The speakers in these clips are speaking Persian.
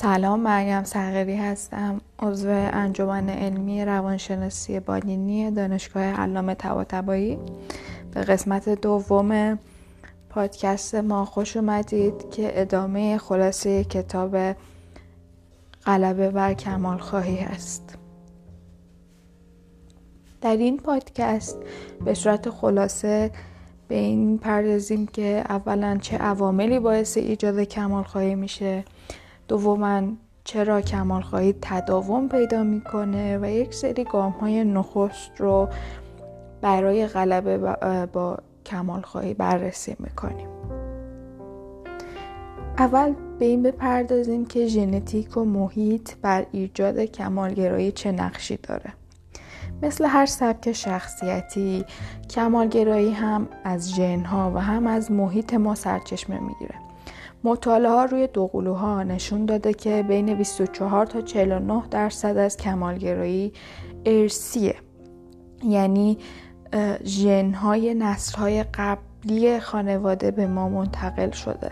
سلام مریم سرقری هستم. عضو انجمن علمی روانشناسی بانینی دانشگاه علامه طباطبایی. به قسمت دوم پادکست ما خوش اومدید که ادامه خلاصه کتاب غلبه بر کمال خواهی هست. در این پادکست به صورت خلاصه به این پردازیم که اولا چه عواملی باعث ایجاد کمال خواهی میشه. دوما چرا کمال خواهی تداوم پیدا می‌کنه و یک سری گام های نخست رو برای غلبه با کمال خواهی بررسی می‌کنیم. اول به این بپردازیم که ژنتیک و محیط بر ایجاد کمالگرایی چه نقشی داره. مثل هر سبک شخصیتی کمالگرایی هم از ژنها و هم از محیط ما سرچشمه می‌گیره. مطالعه ها روی دوقلوها نشون داده که بین 24 تا 49 درصد از کمالگرایی ارسیه یعنی ژن های نسل های قبلی خانواده به ما منتقل شده.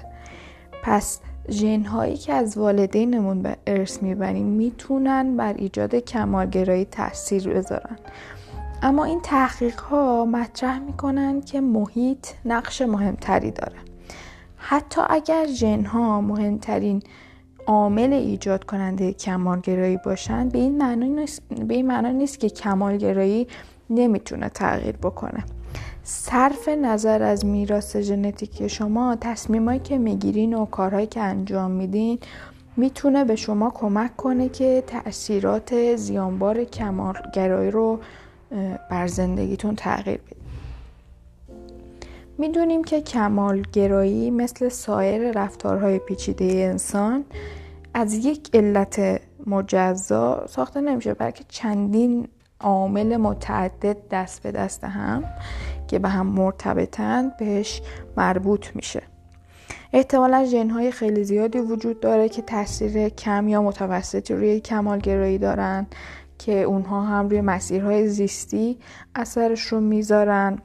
پس ژن هایی که از والدینمون به ارث می‌بریم می‌تونن بر ایجاد کمالگرایی تاثیر بذارن. اما این تحقیق ها مطرح می‌کنن که محیط نقش مهمتری داره. حتی اگر ژن ها مهمترین عامل ایجاد کننده کمالگرایی باشن به این معنی نیست, به این معنی نیست که کمالگرایی نمی‌تونه تغییر بکنه. صرف نظر از میراث ژنتیکی شما تصمیمایی که می‌گیرین و کارهایی که انجام میدین می‌تونه به شما کمک کنه که تاثیرات زیانبار کمالگرایی رو بر زندگیتون تغییر بدید می‌دونیم که کمالگرایی مثل سایر رفتارهای پیچیده انسان از یک علت مجزا ساخته نمیشه بلکه چندین عامل متعدد دست به دست هم که به هم مرتبطن بهش مربوط میشه. احتمالا ژنهای خیلی زیادی وجود داره که تاثیر کم یا متوسطی روی کمالگرایی دارن که اونها هم روی مسیرهای زیستی اثرش رو می‌ذارن.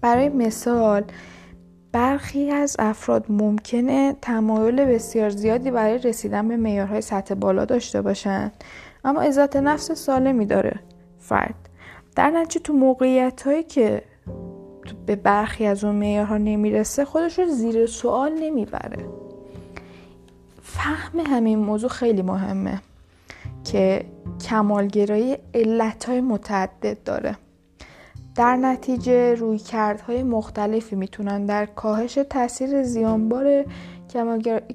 برای مثال برخی از افراد ممکنه تمایل بسیار زیادی برای رسیدن به معیارهای سطح بالا داشته باشند اما عزت نفس سالمی داره فرد. در نتیجه تو موقعیت هایی که به برخی از اون معیارها نمی‌رسه خودش رو زیر سوال نمی‌بره. فهم همین موضوع خیلی مهمه که کمالگرایی علتهای متعدد داره. در نتیجه روی کردهای مختلفی می‌تونن در کاهش تاثیر زیانبار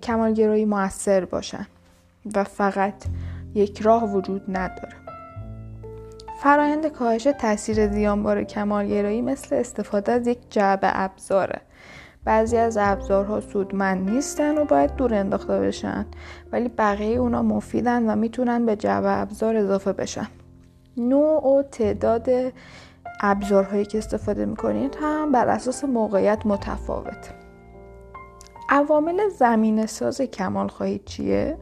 کمالگرایی موثر باشن و فقط یک راه وجود نداره. فرایند کاهش تاثیر زیانبار کمالگرایی مثل استفاده از یک جعبه ابزاره. بعضی از ابزارها سودمند نیستن و باید دور انداخته بشن ولی بقیه اونا مفیدن و می‌تونن به جعبه ابزار اضافه بشن. نوع و تعداد ابزارهایی که استفاده می‌کنید هم بر اساس موقعیت متفاوت عوامل زمین ساز کمال خواهید چیه؟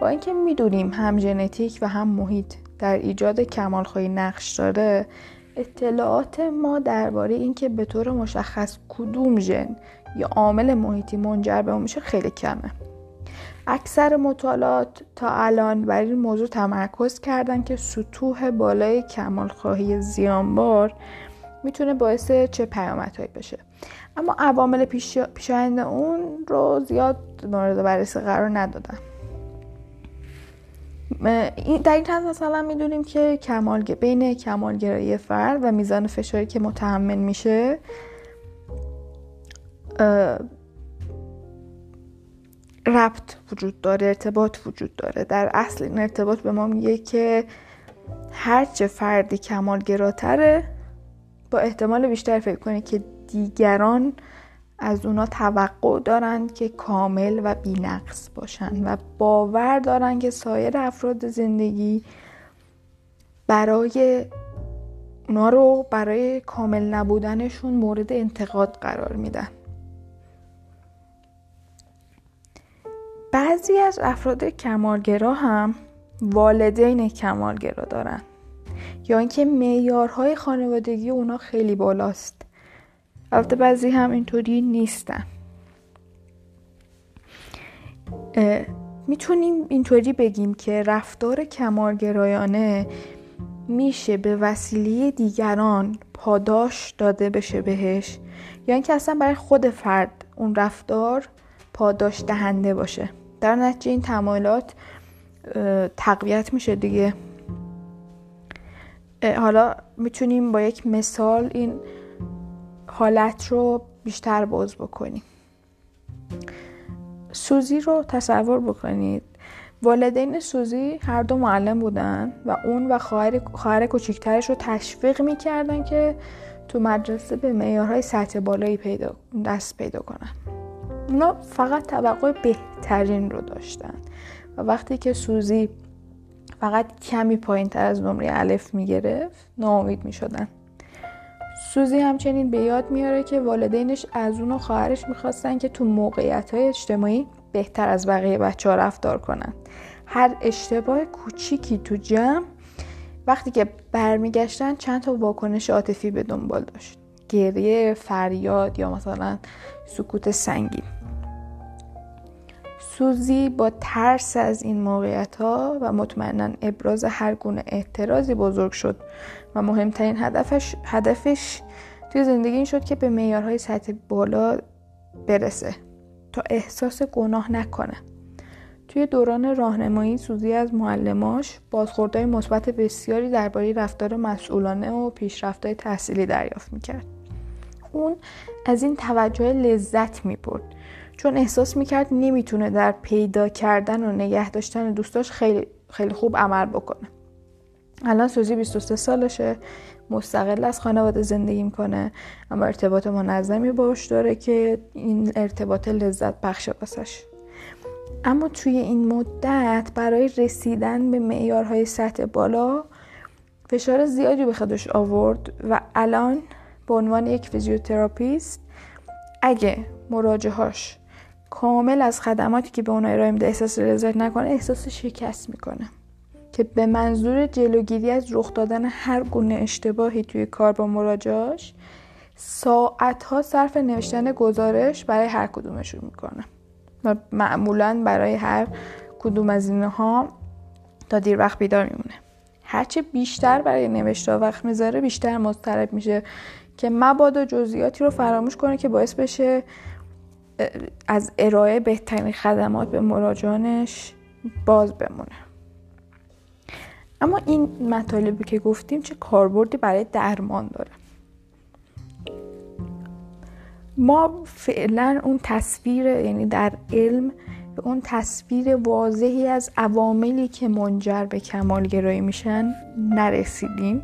با اینکه می‌دونیم هم ژنتیک و هم محیط در ایجاد کمال خواهی نقش داره اطلاعات ما درباره اینکه به طور مشخص کدوم ژن یا عامل محیطی منجر به اون میشه خیلی کمه اکثر مطالعات تا الان بر این موضوع تمرکز کردن که سطوح بالای کمال خواهی زیانبار می‌تونه باعث چه پیامدهایی بشه. اما عوامل پیشاهنگ اون رو زیاد مورد بررسی قرار ندادن. در این حد مثلا می‌دونیم که کمال بین کمالگرایی فرد و میزان فشاری که متحمل میشه ربط وجود داره ارتباط وجود داره. در اصل این ارتباط به ما میگه که هرچه فردی کمالگراتره با احتمال بیشتر فکر کنه که دیگران از اونا توقع دارن که کامل و بینقص باشن و باور دارن که سایر افراد زندگی برای اونا رو برای کامل نبودنشون مورد انتقاد قرار میدن. بعضی از افراد کمالگرا هم والدین کمالگرا دارن. یا اینکه معیارهای خانوادگی اونا خیلی بالاست. البته بعضی هم اینطوری نیستن. می‌تونیم اینطوری بگیم که رفتار کمالگرایانه میشه به وسیله دیگران پاداش داده بشه بهش. یا اینکه اصلا برای خود فرد اون رفتار پاداش دهنده باشه. در نتیجه این تمایلات تقویت میشه دیگه. حالا می‌تونیم با یک مثال این حالت رو بیشتر باز بکنیم. سوزی رو تصور بکنید. والدین سوزی هر دو معلم بودن و اون و خواهر خواهر کوچیکترش رو تشویق می‌کردن که تو مدرسه به معیارهای سطح بالایی پیدا دست پیدا کنن. اونا فقط توقع بهترین رو داشتن. و وقتی که سوزی فقط کمی پایین تر از نمره الف می‌گرفت ناامید می‌شدن. سوزی همچنین به یاد میاره که والدینش از اون و خواهرش می‌خواستن که تو موقعیت های اجتماعی بهتر از بقیه بچه ها رفتار کنن. هر اشتباه کوچیکی تو جمع وقتی که برمیگشتن چند تا واکنش عاطفی به دنبال داشت. گریه فریاد یا مثلا سکوت سنگین. سوزی با ترس از این موقعیت ها و مطمئنا ابراز هر گونه اعتراضی بزرگ شد و مهمترین هدفش, هدفش توی زندگی این شد که به معیارهای سطح بالا برسه تا احساس گناه نکنه. توی دوران راهنمایی سوزی از معلماش بازخوردهای مثبت بسیاری درباره رفتار مسئولانه و پیشرفتهای تحصیلی دریافت می‌کرد. اون از این توجه لذت می‌برد. چون احساس می‌کرد نمی‌تونه در پیدا کردن و نگه داشتن دوستاش خیلی, خیلی خوب عمل بکنه. الان سوزی 23 سالشه مستقل از خانواده زندگی می‌کنه اما ارتباط منظمی باش داره که این ارتباط لذت بخش واسش. اما توی این مدت برای رسیدن به معیارهای سطح بالا فشار زیادی به خودش آورد و الان به عنوان یک فیزیوتراپیست اگه مراجع‌هاش کامل از خدماتی که به اون ارائه میده احساس لذت نکنه احساس شکست می‌کنه. که به منظور جلوگیری از رخ دادن هر گونه اشتباهی توی کار با مراجعاش ساعتها صرف نوشتن گزارش برای هر کدومشون می‌کنه. و معمولا برای هر کدوم از اینها تا دیر وقت بیدار میمونه. هرچه بیشتر برای نوشته وقت می‌ذاره بیشتر مضطرب میشه که مبادا جزئیاتی رو فراموش کنه که باعث بشه از ارائه بهترین خدمات به مراجعانش باز بمونه. اما این مطالبی که گفتیم چه کاربردی برای درمان داره؟ ما فعلا اون تصویر یعنی در علم اون تصویر واضحی از عواملی که منجر به کمالگرایی میشن نرسیدیم.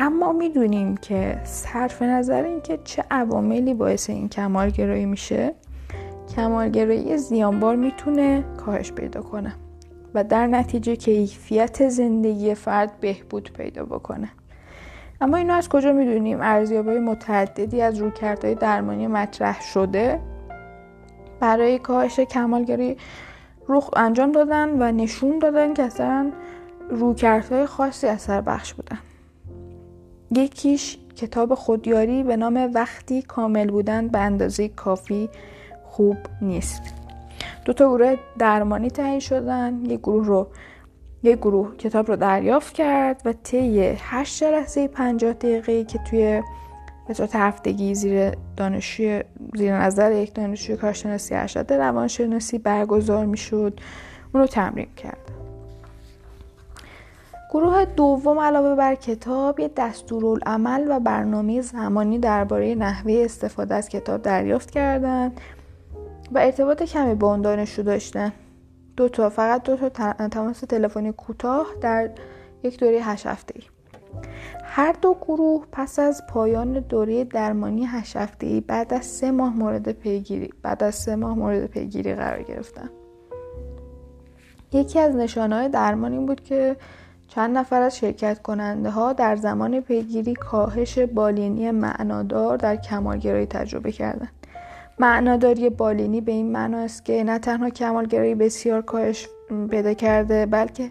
اما می‌دونیم که صرف نظر اینکه چه عواملی باعث این کمالگرایی میشه کمالگرایی زیانبار می‌تونه کاهش پیدا کنه و در نتیجه کیفیت زندگی فرد بهبود پیدا بکنه. اما اینو از کجا می‌دونیم؟ ارزیابی متعددی از رویکردهای درمانی مطرح شده برای کاهش کمالگرایی رخ انجام دادن و نشون دادن که اصلا رویکردهای خاصی اثر بخش بودن. یکیش کتاب خودیاری به نام وقتی کامل بودن به اندازه کافی خوب نیست. دو تا گروه درمانی تعیین شدن. یک گروه رو یک گروه کتاب رو دریافت کرد و طی هشت جلسه 50 دقیقه که توی به هفتگی زیر دانشجوی زیر نظر یک دانشجوی کارشناسی ارشد روانشناسی برگزار می‌شد اون رو تمرین کرد. گروه دوم علاوه بر کتاب یه دستورالعمل و برنامه زمانی درباره نحوه استفاده از کتاب دریافت کردند و ارتباط کمی با اون دانشجو داشتن. دو تا فقط دو تا تماس تلفنی کوتاه در یک دوره هشت هفته ای هر دو گروه پس از پایان دوره درمانی هشت هفته ای بعد از سه ماه مورد پیگیری بعد از سه ماه مورد پیگیری قرار گرفتن. یکی از نشانه درمان این بود که چند نفر از شرکت کننده ها در زمان پیگیری کاهش بالینی معنادار در کمالگرایی تجربه کردند. معناداری بالینی به این معنا است که نه تنها کمالگرایی بسیار کاهش پیدا کرده بلکه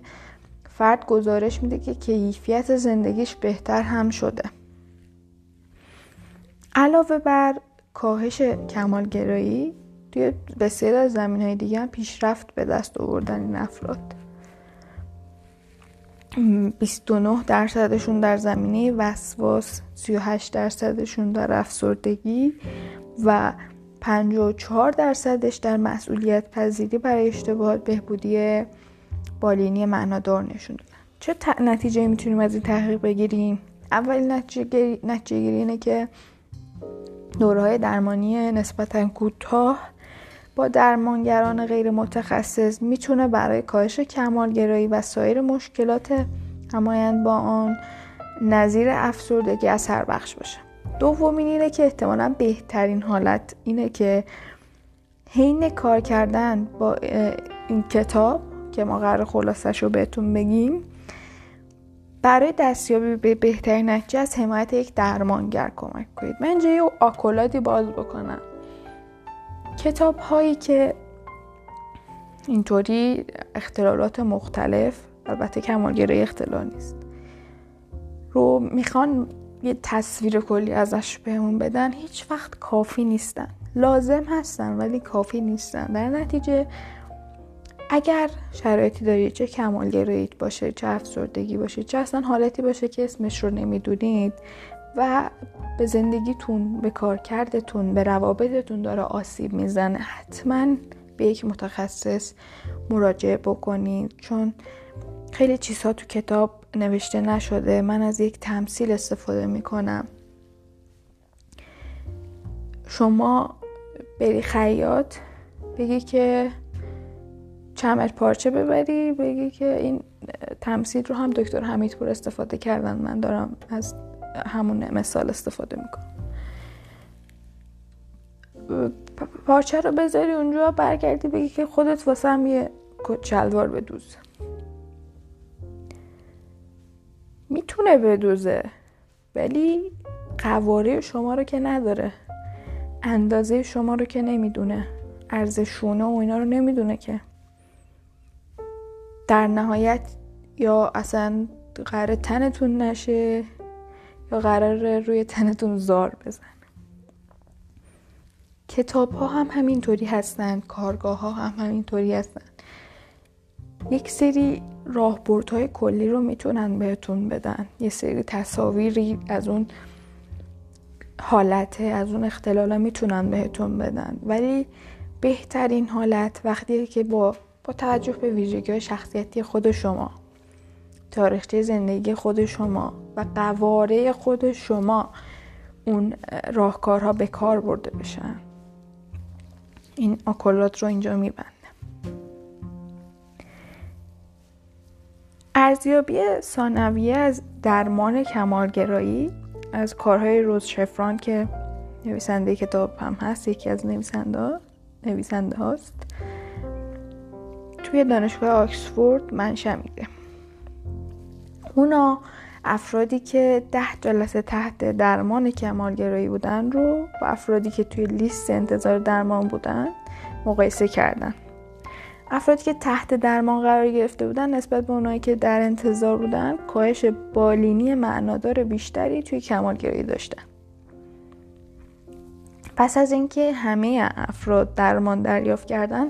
فرد گزارش میده که کیفیت زندگیش بهتر هم شده علاوه بر کاهش کمالگرایی توی بسیار از زمین های دیگه هم پیشرفت به دست آوردن این افراد 29 درصدشون در زمینه وسواس 38 درصدشون در افسردگی و 54 درصدش در مسئولیت پذیری برای اشتباهات بهبودی بالینی معنادار نشون دادن. چه نتیجه می‌تونیم از این تحقیق بگیریم؟ اول نتیجه گیری اینه که دوره درمانی نسبتا کوتاه با درمانگران غیر متخصص می‌تونه برای کاهش کمالگرایی و سایر مشکلات همایند با آن نظیر افسردگی اثر بخش باشه. دومین اینه که احتمالا بهترین حالت اینه که حین کار کردن با این کتاب که ما قرار خلاصش رو بهتون بگیم برای دستیابی به بهترین نتیجه از حمایت یک درمانگر کمک کنید. من اینجا یه آکولادی باز بکنم. کتاب هایی که اینطوری اختلالات مختلف البته کمالگرایی اختلال نیست رو می‌خوان یه تصویر کلی ازش بهمون بدن هیچ وقت کافی نیستن. لازم هستن ولی کافی نیستن. در نتیجه اگر شرایطی دارید چه کمالگراییت باشه چه افسردگی باشه چه اصلا حالتی باشه که اسمش رو نمی‌دونید و به زندگیتون به کارکردتون به روابطتون داره آسیب می‌زنه. حتما به یک متخصص مراجعه بکنید چون خیلی چیزها تو کتاب نوشته نشده. من از یک تمثیل استفاده می‌کنم. شما بری خیاط بگی که چمر پارچه ببری بگی که این تمثیل رو هم دکتر حمیدپور استفاده کردن. من دارم از همون مثال استفاده می‌کنم. پارچه رو بذاری اونجا برگردی بگی که خودت واسه هم یه شلوار بدوز. می‌تونه بدوزه ولی قواره شما رو که نداره. اندازه شما رو که نمی‌دونه. ارزشونه و اینا رو نمی‌دونه که. در نهایت یا اصلا قرار تنتون نشه. یا قرار روی تنتون زار بزن کتاب ها هم همینطوری هستن کارگاه ها هم همینطوری هستن. یک سری راهبردهای کلی رو می‌تونن بهتون بدن. یه سری تصاویری از اون حالته از اون اختلالا می‌تونن بهتون بدن. ولی بهترین حالت وقتی که با با توجه به ویژگی شخصیتی خود شما تاریخچه زندگی خود شما و قواره خود شما اون راهکارها به کار برده بشن. این آکولات رو اینجا میبند ارزیابی ثانویه از درمان کمالگرایی از کارهای روز شفران که نویسنده کتاب هم هست یکی از نویسنده نویسنده هاست توی دانشگاه آکسفورد منشأ میده. اونا افرادی که ده جلسه تحت درمان کمالگرایی بودن رو با افرادی که توی لیست انتظار درمان بودن مقایسه کردن. افرادی که تحت درمان قرار گرفته بودن نسبت به اونایی که در انتظار بودن کاهش بالینی معنادار بیشتری توی کمالگرایی داشتن. پس از اینکه همه افراد درمان دریافت کردن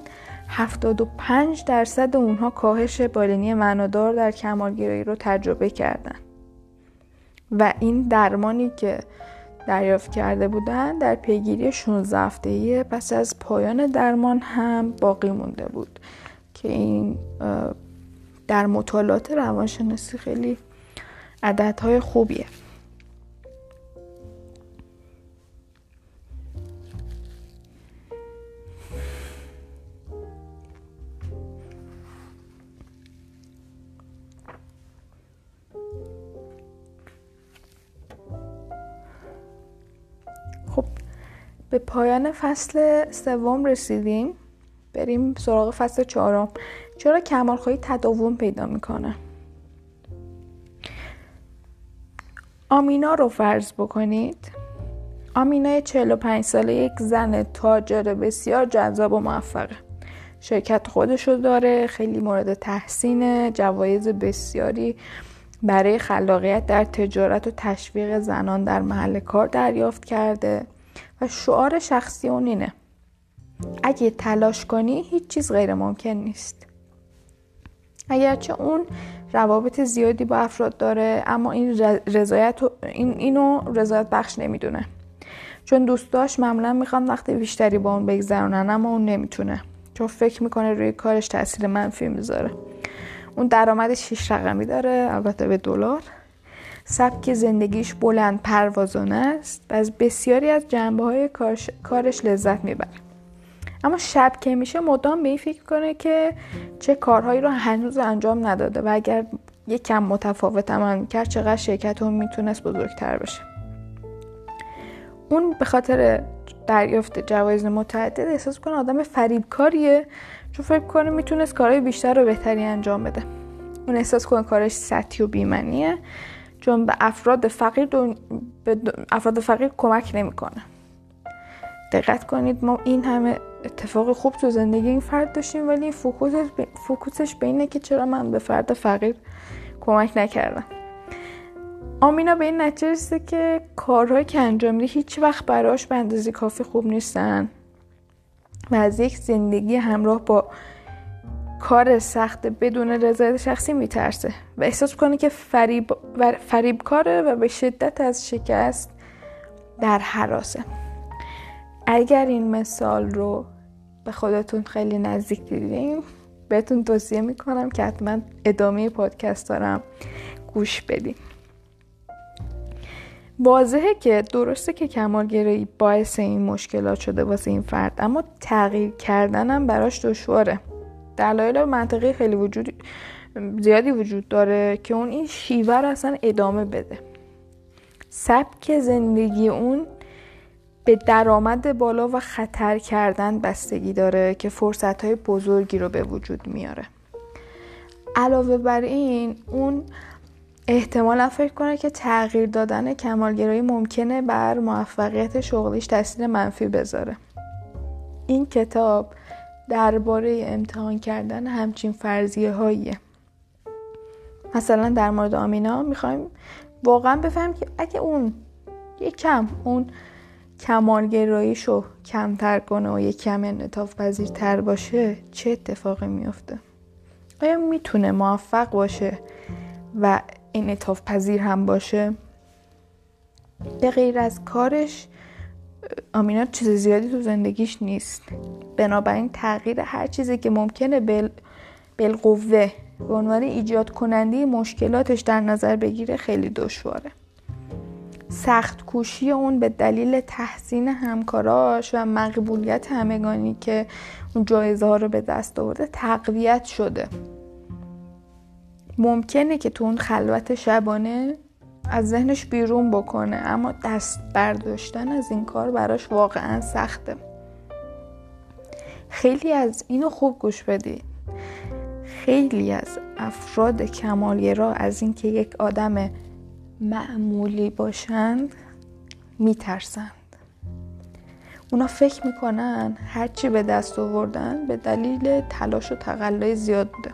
75 درصد اونها کاهش بالینی معنادار در کمالگرایی رو تجربه کردن. و این درمانی که دریافت کرده بودن در پیگیری 16 هفته‌ای پس از پایان درمان هم باقی مونده بود که این در مطالعات روانشناسی خیلی عددهای خوبیه. به پایان فصل سوم رسیدیم. بریم سراغ فصل چهارم. چرا کمالخواهی تداوم پیدا می‌کنه؟ آمینا رو فرض بکنید. آمینا 45 ساله یک زن تاجر بسیار جذاب و موفقه. شرکت خودشو داره خیلی مورد تحسین جوایز بسیاری برای خلاقیت در تجارت و تشویق زنان در محل کار دریافت کرده. و شعار شخصی اون اینه. اگه تلاش کنی هیچ چیز غیر ممکن نیست. اگرچه اون روابط زیادی با افراد داره اما این رضایت این اینو رضایت بخش نمی‌دونه. چون دوستاش معمولا می‌خوان وقتی بیشتری با اون بگذرونن اما اون نمی‌تونه. چون فکر می‌کنه روی کارش تاثیر منفی می‌ذاره. اون درآمدش شیش رقمی داره البته به دلار. سبک زندگیش بلند پروازانه است و از بسیاری از جنبه های کارش لذت می‌بره. اما شب که میشه مدام به این فکر کنه که چه کارهایی رو هنوز انجام نداده و اگر یک کم متفاوت عمل کرد چقدر شرکت اون می‌تونست بزرگتر بشه. اون به خاطر دریافت جوایز متعدد احساس کنه آدم فریبکاریه چون فکر کنه می‌تونست کارهای بیشتر و بهتری انجام بده. اون احساس کنه کارش سطحی و بی‌معنیه چون به افراد فقیر, به افراد فقیر کمک نمی‌کنه. دقت کنید ما این همه اتفاق خوب تو زندگی این فرد داشتیم ولی focus ش, focus ش به اینه که چرا من به فرد فقیر کمک نکردم. آمینا به این نتیجه که کارهایی که انجام میده هیچ وقت براش به اندازه کافی خوب نیستن و از یک زندگی همراه با کار سخت بدون رضایت شخصی میترسه و احساس کنه که فریب, فریب کاره و به شدت از شکست در حراسه. اگر این مثال رو به خودتون خیلی نزدیک دیدیم بهتون توصیه می‌کنم که حتما ادامه پادکست دارم گوش بدیم واضحه که درسته که کمالگرایی باعث این مشکلات شده واسه این فرد اما تغییر کردنم براش دشواره. دلایل منطقی خیلی وجود زیادی وجود داره که اون این شیوه رو اصلا ادامه بده. سبک زندگی اون به درآمد بالا و خطر کردن بستگی داره که فرصت های بزرگی رو به وجود میاره. علاوه بر این اون احتمالا فکر کنه که تغییر دادن کمالگرایی ممکنه بر موفقیت شغلیش تاثیر منفی بذاره. این کتاب درباره امتحان کردن همچین فرضیه هاییه مثلا در مورد آمینا می‌خوایم واقعا بفهمیم که اگه اون یک کم اون کمالگراییشو کمتر کنه و یک کم انعطاف پذیرتر باشه چه اتفاقی میفته آیا می‌تونه موفق باشه و انعطاف پذیر هم باشه؟ به غیر از کارش آمینا چیز زیادی تو زندگیش نیست. بنابراین تغییر هر چیزی که ممکنه بل بالقوه به عنوان ایجاد کننده مشکلاتش در نظر بگیره خیلی دشواره. سخت کوشی اون به دلیل تحسین همکاراش و مقبولیت همگانی که اون جایزه ها رو به دست آورده تقویت شده. ممکنه که تو اون خلوت شبانه از ذهنش بیرون بکنه اما دست برداشتن از این کار براش واقعا سخته. خیلی از اینو خوب گوش بدید خیلی از افراد کمالگرا از اینکه یک آدم معمولی باشند میترسند. اونا فکر می‌کنن هرچی به دست آوردن به دلیل تلاش و تقلای زیاد بوده.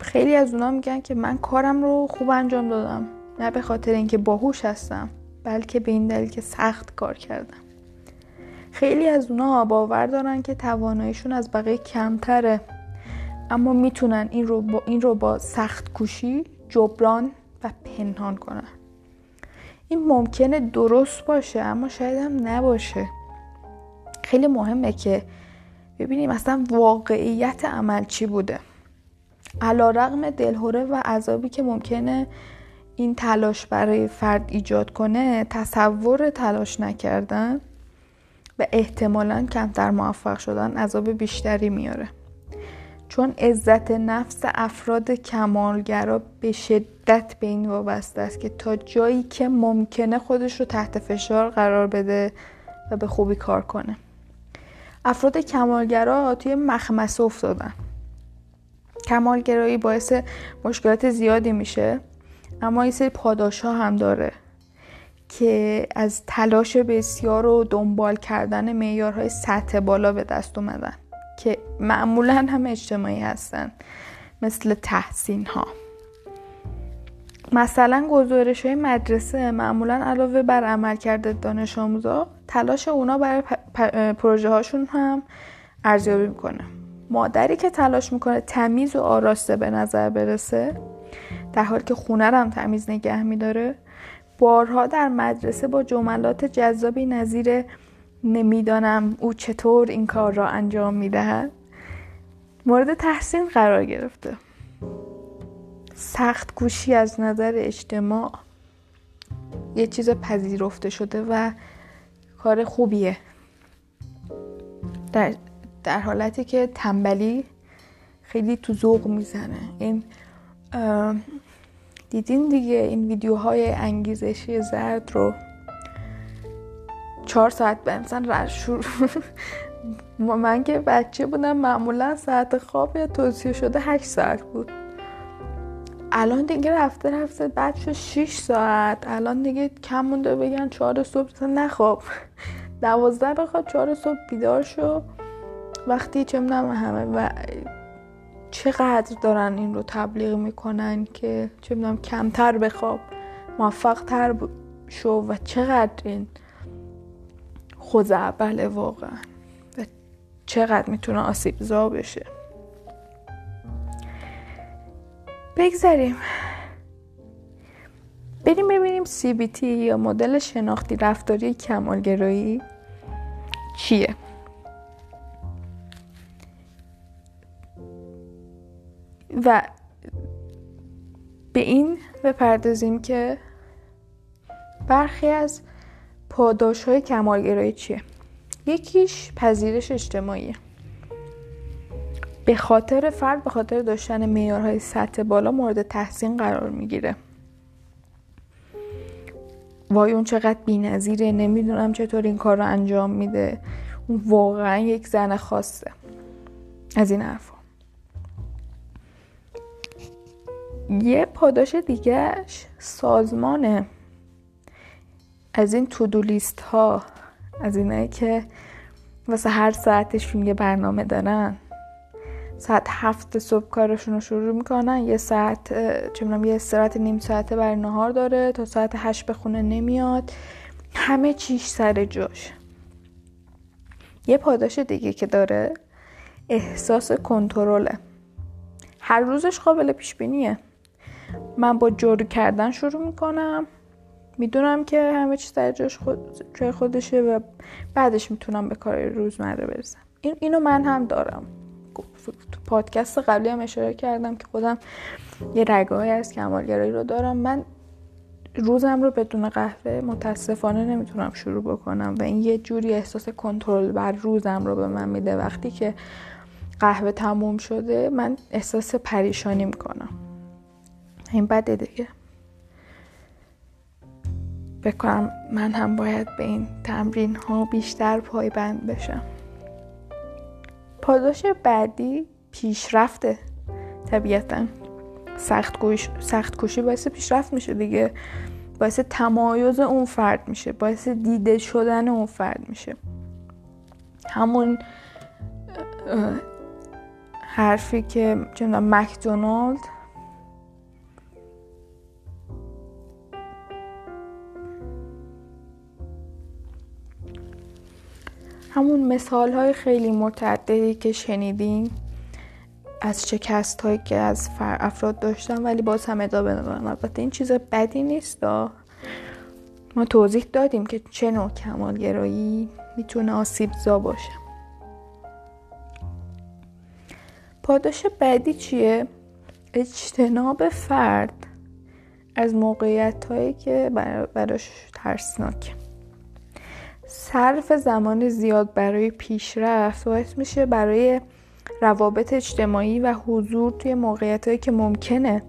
خیلی از اونا میگن که من کارم رو خوب انجام دادم. نه به خاطر اینکه باهوش هستم بلکه به این دلیل که سخت کار کردم. خیلی از اونا باور دارن که تواناییشون از بقیه کمتره. اما می‌تونن این رو با, این رو با سخت کوشی جبران و پنهان کنن. این ممکنه درست باشه اما شاید هم نباشه. خیلی مهمه که ببینیم اصلا واقعیت عمل چی بوده. علا رقم دلهوره و عذابی که ممکنه این تلاش برای فرد ایجاد کنه تصور تلاش نکردن. و احتمالا کمتر موفق شدن عذاب بیشتری میاره. چون عزت نفس افراد کمالگرا به شدت به این وابسته است که تا جایی که ممکنه خودش رو تحت فشار قرار بده و به خوبی کار کنه. افراد کمالگرا توی مخمسه افتادن. کمالگرایی باعث مشکلات زیادی میشه اما این سری پاداش ها هم داره. که از تلاش بسیار و دنبال کردن معیارهای سطح بالا به دست اومدن که معمولا هم اجتماعی هستن مثل تحسین ها مثلا گزارش های مدرسه معمولا علاوه بر عمل کرده دانش آموزا تلاش اونا برای پروژه هاشون هم ارزیابی می‌کنه. مادری که تلاش می‌کنه تمیز و آراسته به نظر برسه در حالی که خونه هم تمیز نگه میداره بارها در مدرسه با جملات جذابی نظیر نمی‌دانم او چطور این کار را انجام می‌دهد. مورد تحسین قرار گرفته. سخت کوشی از نظر اجتماع. یه چیز پذیرفته شده و کار خوبیه. در, در حالتی که تنبلی خیلی تو ذوق می‌زنه. این دیدین دیگه این ویدیوهای انگیزشی زرد رو چهار ساعت به مثلا شروع من که بچه بودم معمولا ساعت خواب یا توصیه شده هشت ساعت بود. الان دیگه رفته رفته بعد شد 6 ساعت. الان دیگه کم مونده بگن چهار صبح نخواب دوازده بخواد چهار صبح بیدار شو. وقتی چه همه و چقدر دارن این رو تبلیغ می‌کنن که چه می‌دونم کمتر بخواب موفق تر شو و چقدر این خوزعبله واقعا و چقدر می‌تونه آسیب زا بشه. بگذاریم. بریم ببینیم CBT یا مدل شناختی رفتاری کمالگرایی چیه. و به این بپردازیم که برخی از پاداش های کمالگرایی چیه؟ یکیش پذیرش اجتماعیه. به خاطر فرد به خاطر داشتن معیارهای سطح بالا مورد تحسین قرار می‌گیره. وای اون چقدر نظیره نمی‌دونم چطور این کار رو انجام میده. اون واقعا یک زن خاصه. از این حرفا. یه پاداش دیگهش سازمانه. از این تودو لیست ها از اینایی که واسه هر ساعتشون یه برنامه دارن. ساعت هفت صبح کارشون رو شروع می‌کنن. یه ساعت چه یه استراحت نیم ساعته برای نهار داره تا ساعت هشت به خونه نمیاد. همه چیش سر جاش. یه پاداش دیگه که داره احساس کنترله. هر روزش قابل پیش بینیه من با جارو کردن شروع می‌کنم. می‌دونم که همه چیز در جاش خود خودشه و بعدش می‌تونم به کار روزمره برسم. این اینو من هم دارم. تو پادکست قبلی هم اشاره کردم که خودم یه رگاهی از کمالگرایی رو دارم. من روزم رو بدون قهوه متاسفانه نمی‌تونم شروع بکنم و این یه جوری احساس کنترل بر روزم رو به من میده. وقتی که قهوه تموم شده من احساس پریشانی می‌کنم. این بده دیگه. بکنم من هم باید به این تمرین ها بیشتر پایبند بشم. پاداش بعدی پیشرفته طبیعتا. سخت, سخت کوشی باعث پیشرفت میشه دیگه. باعث تمایز اون فرد میشه. باعث دیده شدن اون فرد میشه. همون حرفی که چه مکدونالد همون مثال های خیلی متعددی که شنیدیم از شکست هایی که از افراد داشتن ولی باز هم ادامه دادن البته این چیز بدی نیست ما توضیح دادیم که چه نوع کمالگرایی می‌تونه آسیب زا باشه. پاداش بعدی چیه؟ اجتناب فرد از موقعیت هایی که براش ترسناکه. صرف زمان زیاد برای پیشرفت باعث میشه برای روابط اجتماعی و حضور توی موقعیت هایی که ممکنه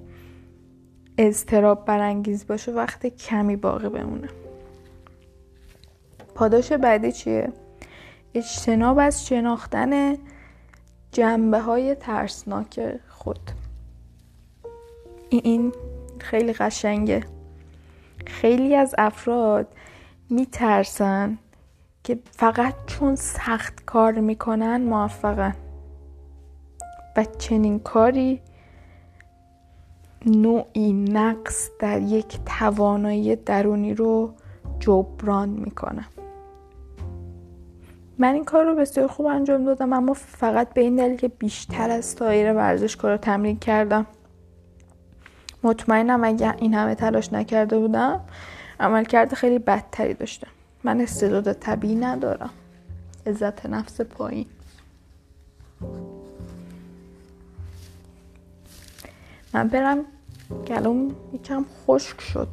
اضطراب برانگیز باشه وقت کمی باقی بمونه. پاداش بعدی چیه؟ اجتناب از شناختن جنبه های ترسناک خود. این خیلی قشنگه. خیلی از افراد میترسن که فقط چون سخت کار می‌کنن موفقن. و چنین کاری نوعی نقص در یک توانایی درونی رو جبران می‌کنه. من این کار رو بسیار خوب انجام دادم اما فقط به این دلیل که بیشتر از سایر ورزشکارا تمرین کردم. مطمئنم اگه این همه تلاش نکرده بودم عملکرد خیلی بدتری داشتم. من استعداد طبیعی ندارم. عزت نفس پایین. من برم گلوم یکم خشک شد.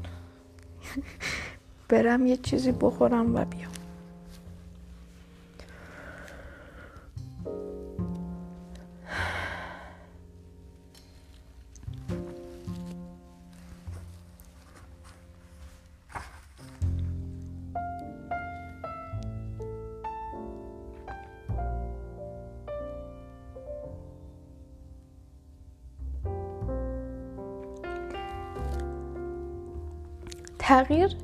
برم یه چیزی بخورم و بیام. تغییر؟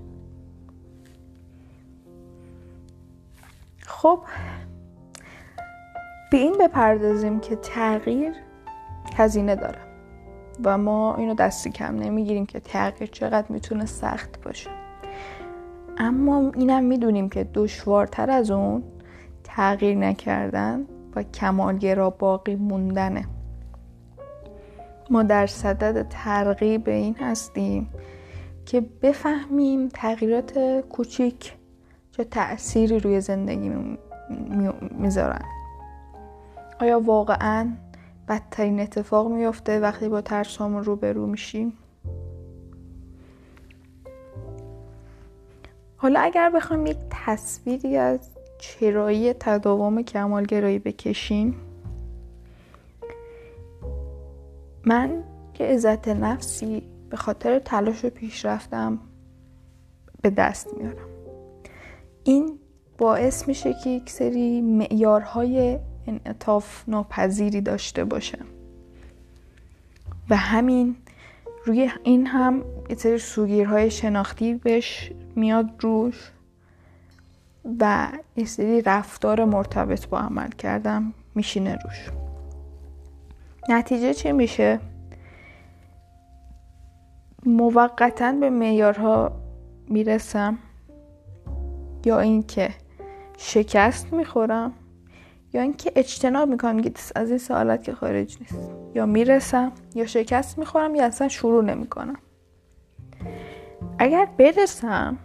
خب به این بپردازیم که تغییر هزینه داره و ما اینو دستی کم نمی‌گیریم که تغییر چقدر می‌تونه سخت باشه. اما اینم می‌دونیم که دشوارتر از اون تغییر نکردن و کمالگرا باقی موندنه. ما در صدد ترغیب این هستیم که بفهمیم تغییرات کوچیک چه تأثیری روی زندگی می‌ذارن. آیا واقعا بدترین اتفاق میفته وقتی با ترسامون روبرو میشیم؟ حالا اگر بخوام یک تصویری از چرایی تداوم کمالگرایی بکشیم من که عزت نفسی به خاطر تلاش و پیشرفتم به دست میارم. این باعث میشه که یک سری معیارهای انعطاف ناپذیری داشته باشه. و همین روی این هم یه سری سوگیرهای شناختی بهش میاد روش و یه سری رفتار مرتبط با عمل کردم میشینه روش. نتیجه چی میشه؟ موقتا به معیارها می‌رسم یا اینکه شکست می‌خورم یا اینکه اجتناب می‌کنم که از این سوالات که خارج نیست. یا می‌رسم یا شکست می‌خورم یا اصلا شروع نمی‌کنم. اگر برسم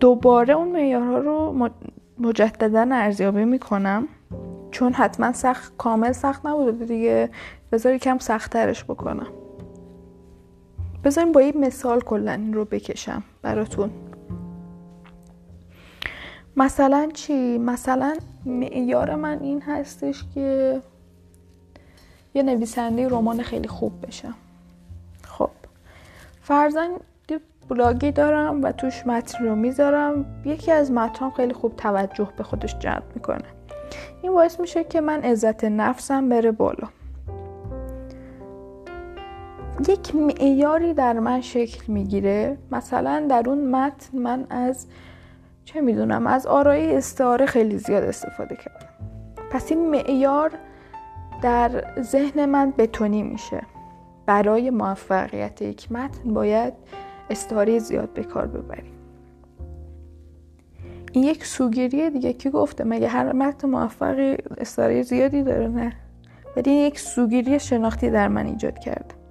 دوباره اون معیارها رو مجددا ارزیابی می‌کنم چون حتما سخت کامل سخت نبوده دیگه. بذار کم سختترش بکنم. بذاریم با این مثال کلا این رو بکشم براتون. مثلا چی؟ مثلا معیار من این هستش که یه نویسنده رمان خیلی خوب بشم خب فرزن یه بلاگی دارم و توش متن رو می‌ذارم. یکی از متن خیلی خوب توجه به خودش جلب می‌کنه. این باعث میشه که من عزت نفسم بره بالا. یک معیاری در من شکل می‌گیره. مثلا در اون متن من از چه می‌دونم از آرای استعاره خیلی زیاد استفاده کردم. پس این معیار در ذهن من بتونی میشه. برای موفقیت یک متن باید استعاره زیاد به کار ببریم این یک سوگیری دیگه کی گفته مگه هر متن موفقی استعاره زیادی داره نه. ولی یک سوگیری شناختی در من ایجاد کرده.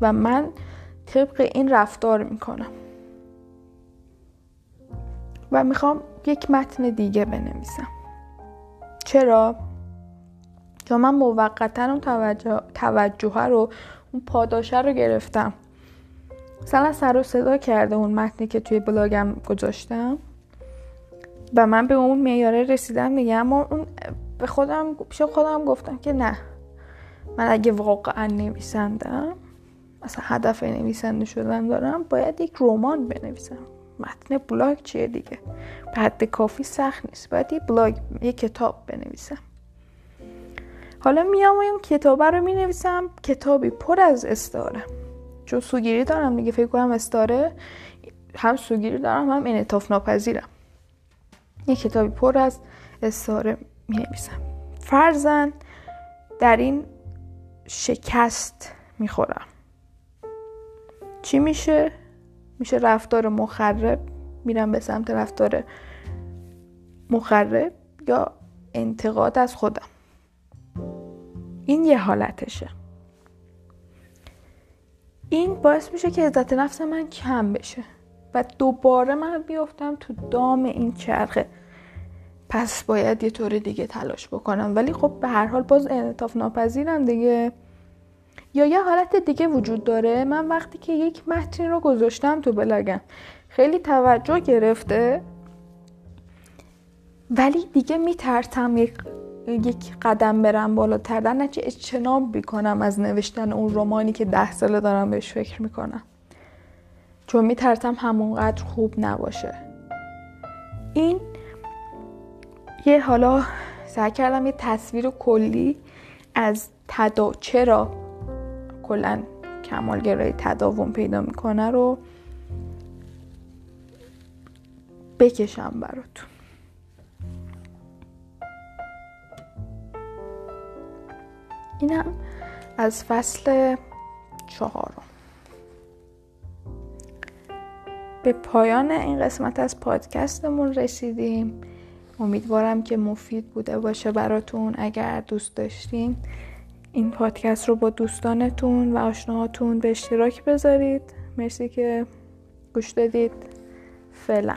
و من طبق این رفتار می‌کنم. و می‌خوام یک متن دیگه بنویسم. چرا؟ چون من موقتا اون توجه, توجه رو اون پاداشه رو گرفتم. مثلا سر و صدا کرده اون متنی که توی بلاگم گذاشتم. و من به اون میاره رسیدم دیگه اما اون به خودم پیش خودم گفتم که نه. من اگه واقعا نویسندم مثلا هدف نویسنده شدن دارم باید یک رمان بنویسم. متن بلاگ چیه دیگه؟ به حد کافی سخت نیست باید یه بلاگ یه کتاب بنویسم. حالا میام و اون کتاب رو می نویسم کتابی پر از استاره. چون سوگیری دارم دیگه فکر کنم استاره هم سوگیری دارم هم انعطاف ناپذیرم. یه کتابی پر از استاره می نویسم فرزن در این شکست می‌خورم. چی میشه؟ میشه رفتار مخرب میرم به سمت رفتار مخرب یا انتقاد از خودم. این یه حالتشه. این باعث میشه که عزت نفس من کم بشه و دوباره من بیفتم تو دام این چرخه پس باید یه طور دیگه تلاش بکنم. ولی خب به هر حال باز انعطاف ناپذیرم دیگه. یا یه حالت دیگه وجود داره؟ من وقتی که یک متن رو گذاشتم تو بلاگم خیلی توجه گرفته. ولی دیگه میترسم یک یک قدم برم بالاتر. در نتیجه اجتناب می‌کنم از نوشتن اون رومانی که ده ساله دارم بهش فکر می‌کنم. چون میترسم همونقدر خوب نباشه. این یه حالا سعی کردم یه تصویر کلی از تدا چرا کلا کمالگرایی تداوم پیدا می‌کنه رو بکشم براتون. اینم از فصل چهارم. به پایان این قسمت از پادکستمون رسیدیم. امیدوارم که مفید بوده باشه براتون. اگر دوست داشتین این پادکست رو با دوستانتون و آشناهاتون به اشتراک بذارید. مرسی که گوش دادید. فعلا.